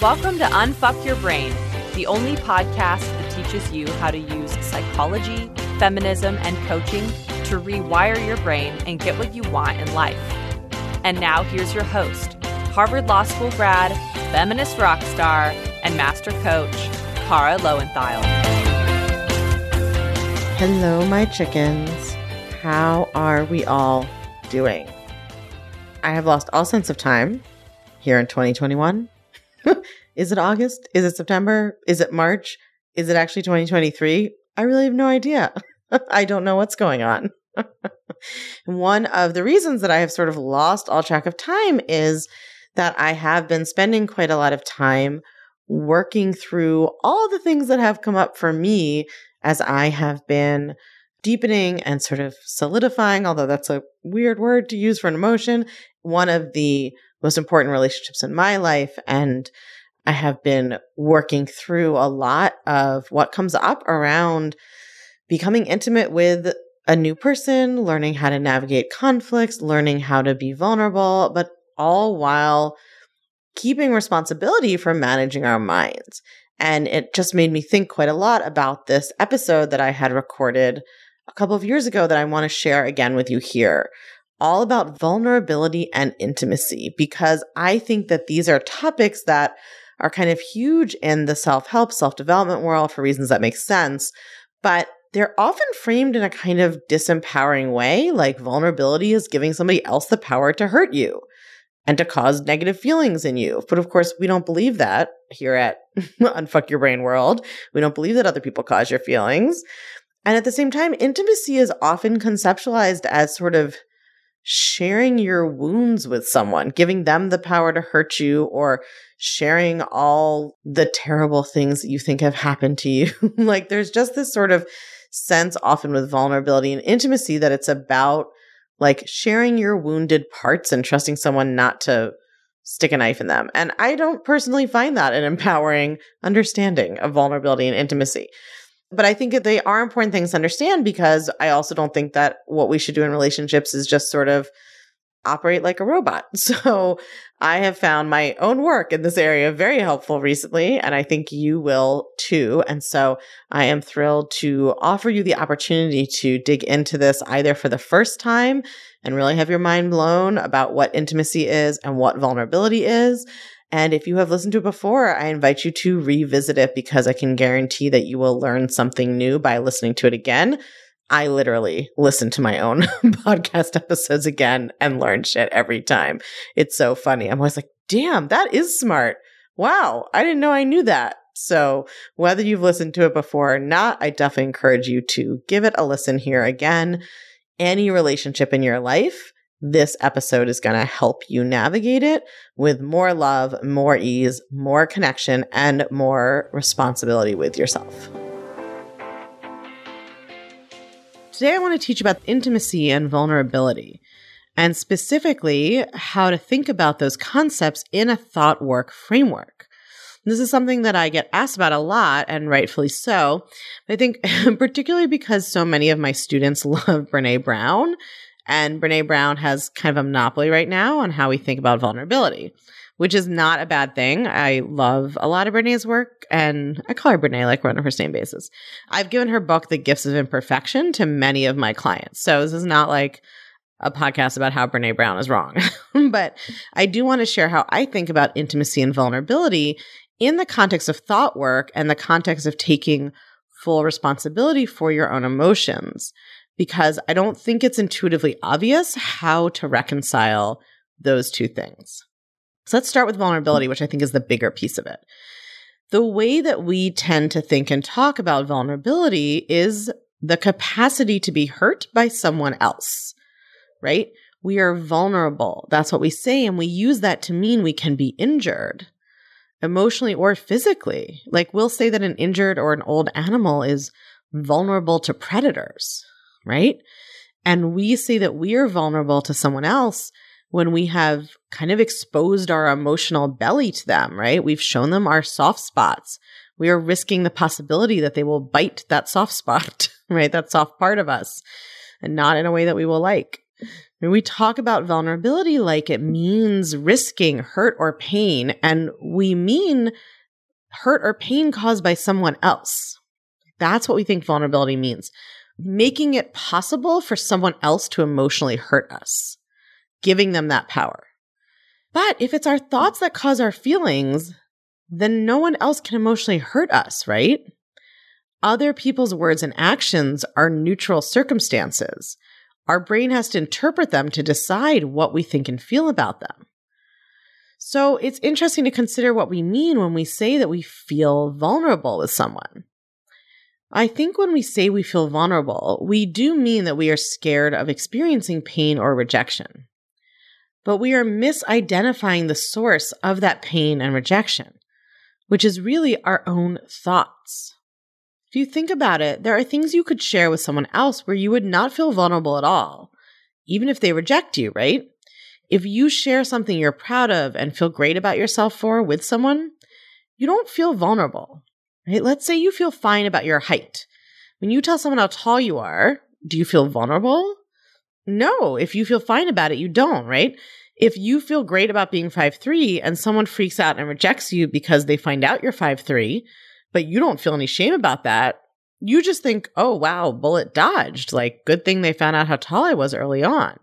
Welcome to Unfuck Your Brain, the only podcast that teaches you how to use psychology, feminism, and coaching to rewire your brain and get what you want in life. And now here's your host, Harvard Law School grad, feminist rock star, and master coach, Kara Loewentheil. Hello, my chickens. How are we all doing? I have lost all sense of time here in 2021. is it August? Is it September? Is it March? Is it actually 2023? I really have no idea. I don't know what's going on. One of the reasons that I have sort of lost all track of time is that I have been spending quite a lot of time working through all the things that have come up for me as I have been deepening and sort of solidifying, although that's a weird word to use for an emotion, one of the most important relationships in my life. And I have been working through a lot of what comes up around becoming intimate with a new person, learning how to navigate conflicts, learning how to be vulnerable, but all while keeping responsibility for managing our minds. And it just made me think quite a lot about this episode that I had recorded a couple of years ago that I want to share again with you here. All about vulnerability and intimacy, because I think that these are topics that are kind of huge in the self help, self development world for reasons that make sense. But they're often framed in a kind of disempowering way, like vulnerability is giving somebody else the power to hurt you and to cause negative feelings in you. But of course, we don't believe that here at Unfuck Your Brain World. We don't believe that other people cause your feelings. And at the same time, intimacy is often conceptualized as sort of sharing your wounds with someone, giving them the power to hurt you, or sharing all the terrible things that you think have happened to you. like there's just this sort of sense often with vulnerability and intimacy that it's about like sharing your wounded parts and trusting someone not to stick a knife in them. And I don't personally find that an empowering understanding of vulnerability and intimacy. But I think they are important things to understand because I also don't think that what we should do in relationships is just sort of operate like a robot. So I have found my own work in this area very helpful recently, and I think you will too. And so I am thrilled to offer you the opportunity to dig into this either for the first time and really have your mind blown about what intimacy is and what vulnerability is. And if you have listened to it before, I invite you to revisit it because I can guarantee that you will learn something new by listening to it again. I literally listen to my own podcast episodes again and learn shit every time. It's so funny. I'm always like, damn, that is smart. Wow, I didn't know I knew that. So, whether you've listened to it before or not, I definitely encourage you to give it a listen here again. Any relationship in your life, this episode is going to help you navigate it with more love, more ease, more connection, and more responsibility with yourself. Today, I want to teach about intimacy and vulnerability, and specifically how to think about those concepts in a thought work framework. This is something that I get asked about a lot, and rightfully so. I think, particularly because so many of my students love Brene Brown, and Brene Brown has kind of a monopoly right now on how we think about vulnerability which is not a bad thing. I love a lot of Brene's work, and I call her Brene like we're on a first name basis. I've given her book, The Gifts of Imperfection, to many of my clients. So this is not like a podcast about how Brene Brown is wrong. but I do want to share how I think about intimacy and vulnerability in the context of thought work and the context of taking full responsibility for your own emotions. Because I don't think it's intuitively obvious how to reconcile those two things. So let's start with vulnerability, which I think is the bigger piece of it. The way that we tend to think and talk about vulnerability is the capacity to be hurt by someone else, right? We are vulnerable. That's what we say. And we use that to mean we can be injured emotionally or physically. Like we'll say that an injured or an old animal is vulnerable to predators, right? And we say that we are vulnerable to someone else when we have kind of exposed our emotional belly to them, right? We've shown them our soft spots. We are risking the possibility that they will bite that soft spot, right? That soft part of us and not in a way that we will like. When we talk about vulnerability like it means risking hurt or pain, and we mean hurt or pain caused by someone else. That's what we think vulnerability means. Making it possible for someone else to emotionally hurt us, giving them that power. But if it's our thoughts that cause our feelings, then no one else can emotionally hurt us, right? Other people's words and actions are neutral circumstances. Our brain has to interpret them to decide what we think and feel about them. So it's interesting to consider what we mean when we say that we feel vulnerable with someone. I think when we say we feel vulnerable, we do mean that we are scared of experiencing pain or rejection. But we are misidentifying the source of that pain and rejection, which is really our own thoughts. If you think about it, there are things you could share with someone else where you would not feel vulnerable at all, even if they reject you, right? If you share something you're proud of and feel great about yourself for with someone, you don't feel vulnerable, right? Let's say you feel fine about your height. When you tell someone how tall you are, do you feel vulnerable? No, if you feel fine about it, you don't, right? If you feel great about being five three and someone freaks out and rejects you because they find out you're five three but you don't feel any shame about that. You just think, oh, wow, bullet dodged. Like, good thing they found out how tall I was early on.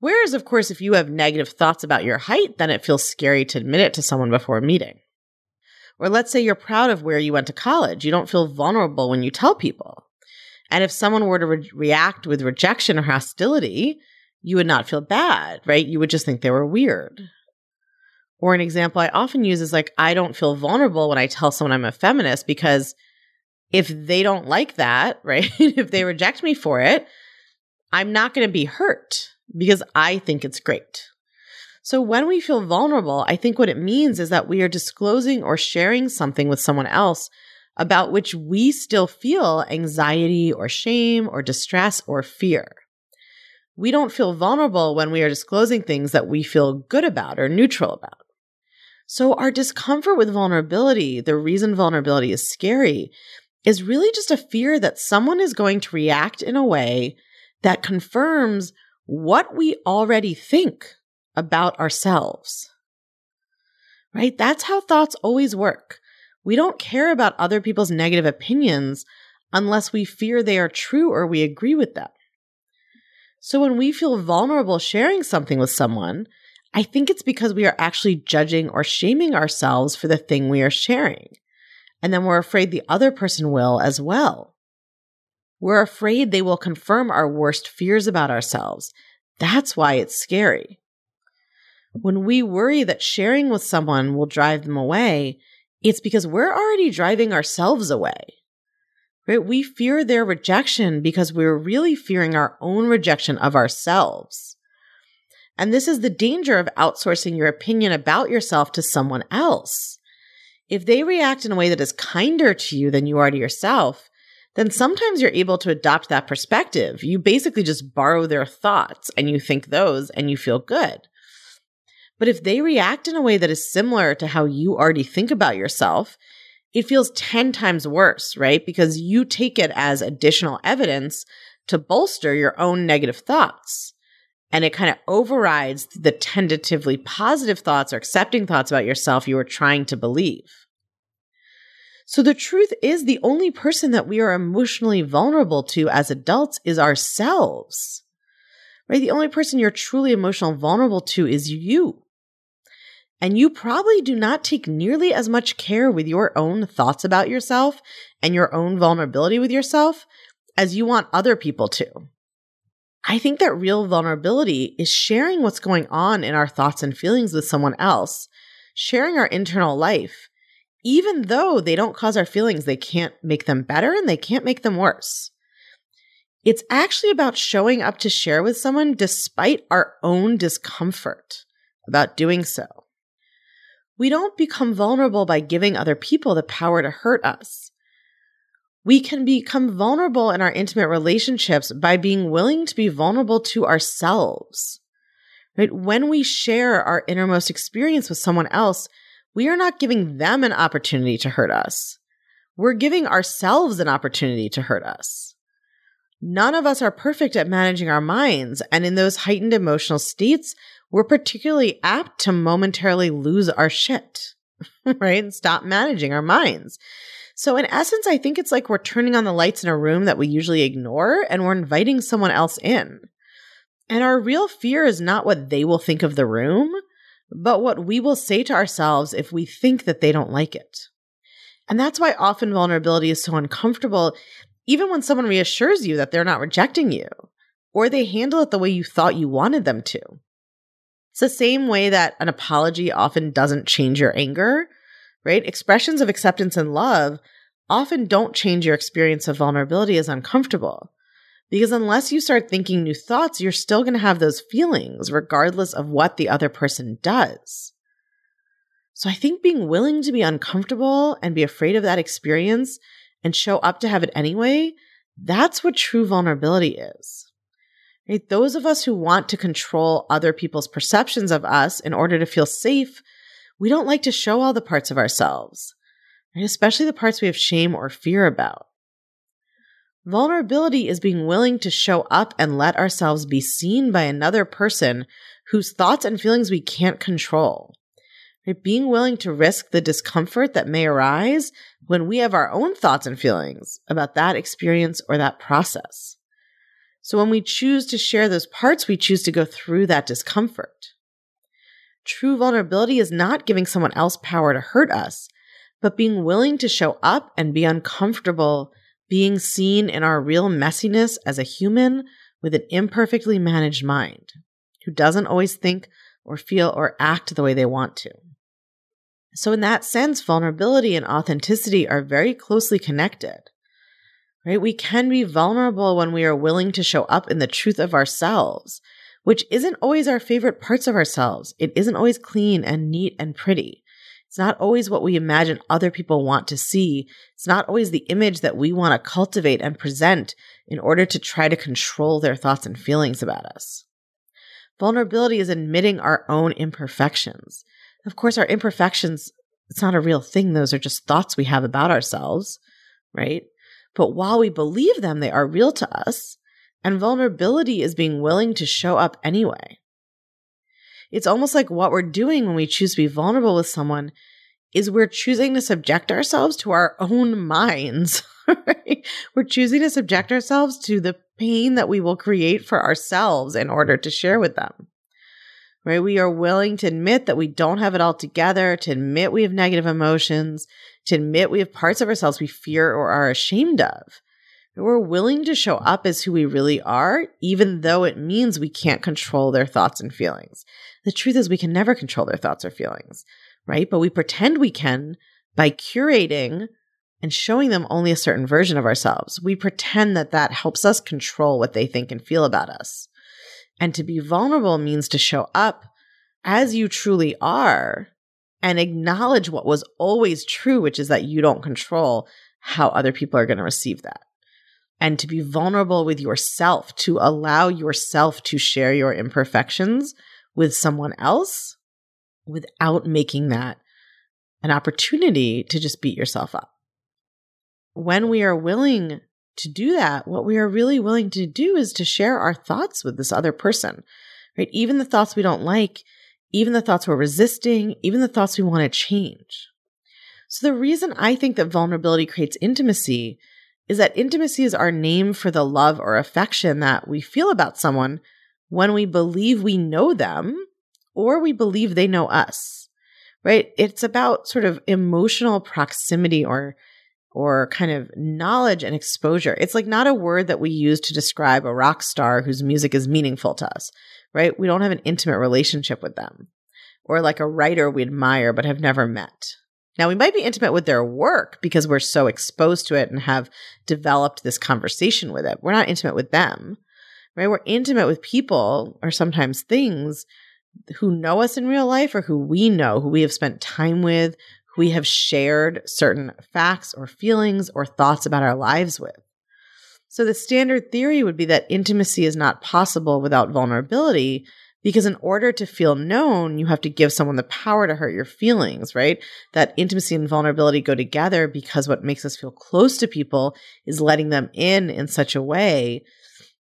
Whereas, of course, if you have negative thoughts about your height, then it feels scary to admit it to someone before a meeting. Or let's say you're proud of where you went to college. You don't feel vulnerable when you tell people. And if someone were to re- react with rejection or hostility, you would not feel bad, right? You would just think they were weird. Or an example I often use is like, I don't feel vulnerable when I tell someone I'm a feminist because if they don't like that, right? if they reject me for it, I'm not going to be hurt because I think it's great. So when we feel vulnerable, I think what it means is that we are disclosing or sharing something with someone else about which we still feel anxiety or shame or distress or fear. We don't feel vulnerable when we are disclosing things that we feel good about or neutral about. So, our discomfort with vulnerability, the reason vulnerability is scary, is really just a fear that someone is going to react in a way that confirms what we already think about ourselves. Right? That's how thoughts always work. We don't care about other people's negative opinions unless we fear they are true or we agree with them. So when we feel vulnerable sharing something with someone, I think it's because we are actually judging or shaming ourselves for the thing we are sharing. And then we're afraid the other person will as well. We're afraid they will confirm our worst fears about ourselves. That's why it's scary. When we worry that sharing with someone will drive them away, it's because we're already driving ourselves away. Right? We fear their rejection because we're really fearing our own rejection of ourselves. And this is the danger of outsourcing your opinion about yourself to someone else. If they react in a way that is kinder to you than you are to yourself, then sometimes you're able to adopt that perspective. You basically just borrow their thoughts and you think those and you feel good. But if they react in a way that is similar to how you already think about yourself, it feels 10 times worse, right? Because you take it as additional evidence to bolster your own negative thoughts and it kind of overrides the tentatively positive thoughts or accepting thoughts about yourself you are trying to believe. So the truth is the only person that we are emotionally vulnerable to as adults is ourselves. Right? The only person you're truly emotionally vulnerable to is you. And you probably do not take nearly as much care with your own thoughts about yourself and your own vulnerability with yourself as you want other people to. I think that real vulnerability is sharing what's going on in our thoughts and feelings with someone else, sharing our internal life. Even though they don't cause our feelings, they can't make them better and they can't make them worse. It's actually about showing up to share with someone despite our own discomfort about doing so. We don't become vulnerable by giving other people the power to hurt us we can become vulnerable in our intimate relationships by being willing to be vulnerable to ourselves. Right? When we share our innermost experience with someone else, we are not giving them an opportunity to hurt us. We're giving ourselves an opportunity to hurt us. None of us are perfect at managing our minds, and in those heightened emotional states, we're particularly apt to momentarily lose our shit, right? And stop managing our minds. So, in essence, I think it's like we're turning on the lights in a room that we usually ignore and we're inviting someone else in. And our real fear is not what they will think of the room, but what we will say to ourselves if we think that they don't like it. And that's why often vulnerability is so uncomfortable, even when someone reassures you that they're not rejecting you, or they handle it the way you thought you wanted them to. It's the same way that an apology often doesn't change your anger, right? Expressions of acceptance and love often don't change your experience of vulnerability as uncomfortable. Because unless you start thinking new thoughts, you're still going to have those feelings, regardless of what the other person does. So I think being willing to be uncomfortable and be afraid of that experience and show up to have it anyway, that's what true vulnerability is. Right? Those of us who want to control other people's perceptions of us in order to feel safe, we don't like to show all the parts of ourselves, right? especially the parts we have shame or fear about. Vulnerability is being willing to show up and let ourselves be seen by another person whose thoughts and feelings we can't control. Right? Being willing to risk the discomfort that may arise when we have our own thoughts and feelings about that experience or that process. So when we choose to share those parts, we choose to go through that discomfort. True vulnerability is not giving someone else power to hurt us, but being willing to show up and be uncomfortable being seen in our real messiness as a human with an imperfectly managed mind who doesn't always think or feel or act the way they want to. So, in that sense, vulnerability and authenticity are very closely connected. Right? We can be vulnerable when we are willing to show up in the truth of ourselves, which isn't always our favorite parts of ourselves. It isn't always clean and neat and pretty. It's not always what we imagine other people want to see. It's not always the image that we want to cultivate and present in order to try to control their thoughts and feelings about us. Vulnerability is admitting our own imperfections. Of course, our imperfections, it's not a real thing. Those are just thoughts we have about ourselves, right? But while we believe them, they are real to us. And vulnerability is being willing to show up anyway. It's almost like what we're doing when we choose to be vulnerable with someone is we're choosing to subject ourselves to our own minds. Right? We're choosing to subject ourselves to the pain that we will create for ourselves in order to share with them. Right? We are willing to admit that we don't have it all together, to admit we have negative emotions, to admit we have parts of ourselves we fear or are ashamed of. We're willing to show up as who we really are, even though it means we can't control their thoughts and feelings. The truth is, we can never control their thoughts or feelings, right? But we pretend we can by curating and showing them only a certain version of ourselves. We pretend that that helps us control what they think and feel about us. And to be vulnerable means to show up as you truly are and acknowledge what was always true, which is that you don't control how other people are going to receive that and to be vulnerable with yourself, to allow yourself to share your imperfections with someone else without making that an opportunity to just beat yourself up. When we are willing to do that, what we are really willing to do is to share our thoughts with this other person, right? Even the thoughts we don't like, even the thoughts we're resisting, even the thoughts we want to change. So the reason I think that vulnerability creates intimacy is that intimacy is our name for the love or affection that we feel about someone when we believe we know them or we believe they know us, right? It's about sort of emotional proximity or or kind of knowledge and exposure. It's like not a word that we use to describe a rock star whose music is meaningful to us, right? We don't have an intimate relationship with them. Or like a writer we admire but have never met. Now, we might be intimate with their work because we're so exposed to it and have developed this conversation with it. We're not intimate with them, right? We're intimate with people or sometimes things who know us in real life or who we know, who we have spent time with, we have shared certain facts or feelings or thoughts about our lives with. So the standard theory would be that intimacy is not possible without vulnerability Because in order to feel known, you have to give someone the power to hurt your feelings, right? That intimacy and vulnerability go together because what makes us feel close to people is letting them in in such a way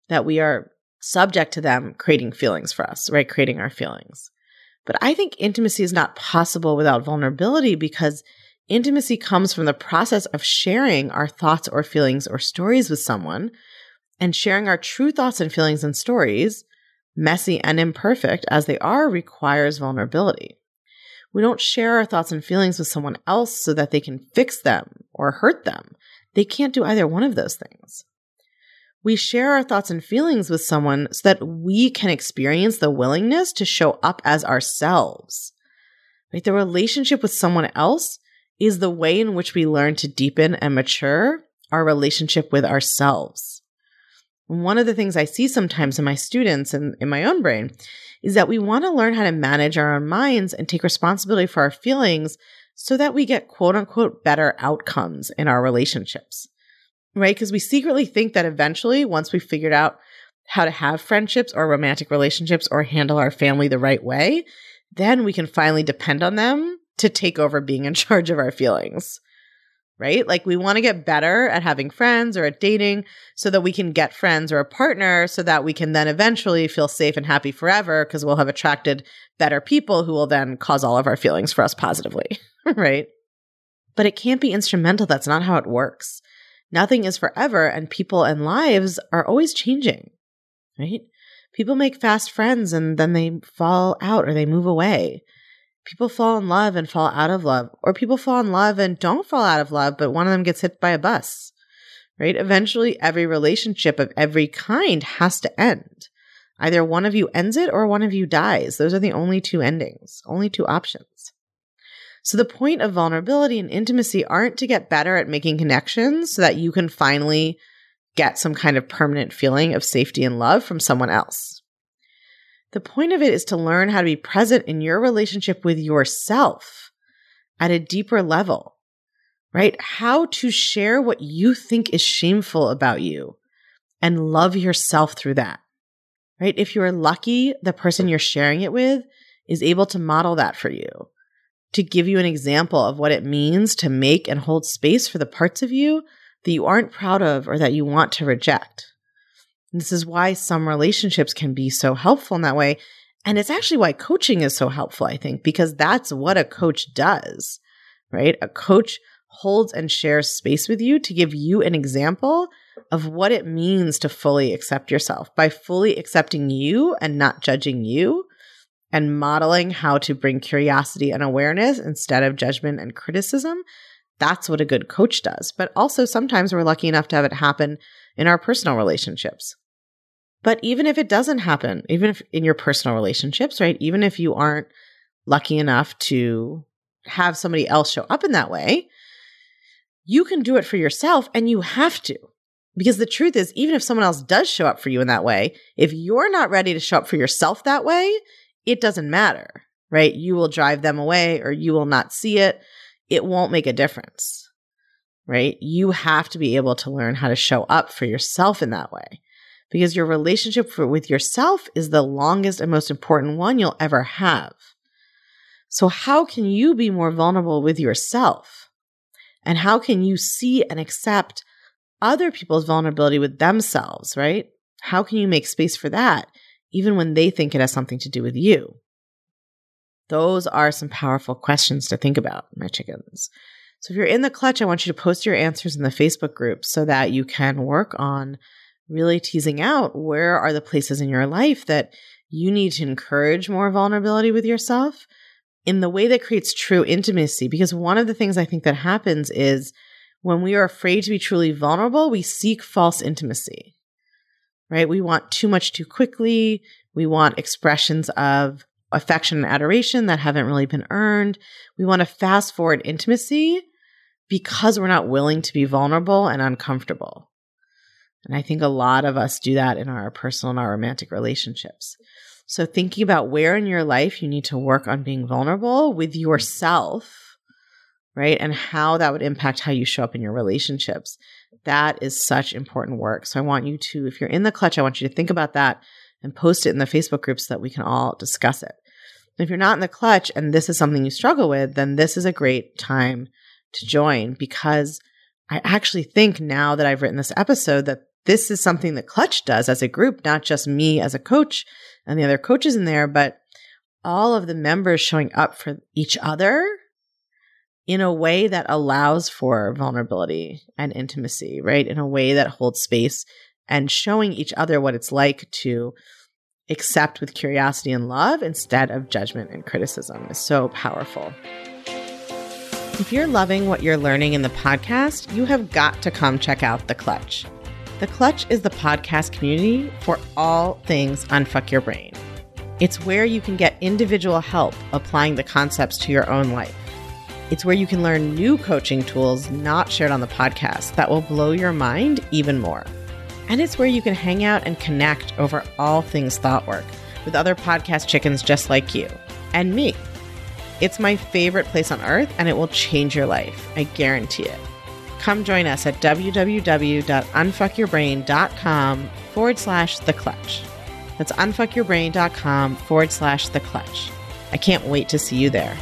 that we are subject to them creating feelings for us, right? Creating our feelings. But I think intimacy is not possible without vulnerability because intimacy comes from the process of sharing our thoughts or feelings or stories with someone and sharing our true thoughts and feelings and stories messy and imperfect as they are, requires vulnerability. We don't share our thoughts and feelings with someone else so that they can fix them or hurt them. They can't do either one of those things. We share our thoughts and feelings with someone so that we can experience the willingness to show up as ourselves. Right? The relationship with someone else is the way in which we learn to deepen and mature our relationship with ourselves. One of the things I see sometimes in my students and in my own brain is that we want to learn how to manage our own minds and take responsibility for our feelings so that we get quote unquote better outcomes in our relationships. Right? Because we secretly think that eventually, once we've figured out how to have friendships or romantic relationships or handle our family the right way, then we can finally depend on them to take over being in charge of our feelings right? Like we want to get better at having friends or at dating so that we can get friends or a partner so that we can then eventually feel safe and happy forever because we'll have attracted better people who will then cause all of our feelings for us positively, right? But it can't be instrumental. That's not how it works. Nothing is forever and people and lives are always changing, right? People make fast friends and then they fall out or they move away people fall in love and fall out of love, or people fall in love and don't fall out of love, but one of them gets hit by a bus, right? Eventually, every relationship of every kind has to end. Either one of you ends it or one of you dies. Those are the only two endings, only two options. So the point of vulnerability and intimacy aren't to get better at making connections so that you can finally get some kind of permanent feeling of safety and love from someone else. The point of it is to learn how to be present in your relationship with yourself at a deeper level, right? How to share what you think is shameful about you and love yourself through that, right? If you're lucky, the person you're sharing it with is able to model that for you, to give you an example of what it means to make and hold space for the parts of you that you aren't proud of or that you want to reject. This is why some relationships can be so helpful in that way. And it's actually why coaching is so helpful, I think, because that's what a coach does, right? A coach holds and shares space with you to give you an example of what it means to fully accept yourself by fully accepting you and not judging you and modeling how to bring curiosity and awareness instead of judgment and criticism. That's what a good coach does. But also, sometimes we're lucky enough to have it happen in our personal relationships. But even if it doesn't happen, even if in your personal relationships, right? Even if you aren't lucky enough to have somebody else show up in that way, you can do it for yourself and you have to. Because the truth is, even if someone else does show up for you in that way, if you're not ready to show up for yourself that way, it doesn't matter, right? You will drive them away or you will not see it. It won't make a difference right? You have to be able to learn how to show up for yourself in that way because your relationship for, with yourself is the longest and most important one you'll ever have. So, how can you be more vulnerable with yourself? And how can you see and accept other people's vulnerability with themselves, right? How can you make space for that, even when they think it has something to do with you? Those are some powerful questions to think about, my chickens. So if you're in the clutch, I want you to post your answers in the Facebook group so that you can work on really teasing out where are the places in your life that you need to encourage more vulnerability with yourself in the way that creates true intimacy. Because one of the things I think that happens is when we are afraid to be truly vulnerable, we seek false intimacy, right? We want too much too quickly. We want expressions of affection and adoration that haven't really been earned. We want to fast forward intimacy because we're not willing to be vulnerable and uncomfortable. And I think a lot of us do that in our personal and our romantic relationships. So thinking about where in your life you need to work on being vulnerable with yourself, right? And how that would impact how you show up in your relationships. That is such important work. So I want you to, if you're in the clutch, I want you to think about that and post it in the Facebook group so that we can all discuss it. If you're not in the clutch and this is something you struggle with, then this is a great time to join because I actually think now that I've written this episode that this is something that Clutch does as a group, not just me as a coach and the other coaches in there, but all of the members showing up for each other in a way that allows for vulnerability and intimacy, right? In a way that holds space and showing each other what it's like to accept with curiosity and love instead of judgment and criticism is so powerful. If you're loving what you're learning in the podcast, you have got to come check out The Clutch. The Clutch is the podcast community for all things Unfuck Your Brain. It's where you can get individual help applying the concepts to your own life. It's where you can learn new coaching tools not shared on the podcast that will blow your mind even more. And it's where you can hang out and connect over all things thought work with other podcast chickens just like you and me. It's my favorite place on earth and it will change your life. I guarantee it. Come join us at www.unfuckyourbrain.com forward slash the clutch. That's unfuckyourbrain.com forward slash the clutch. I can't wait to see you there.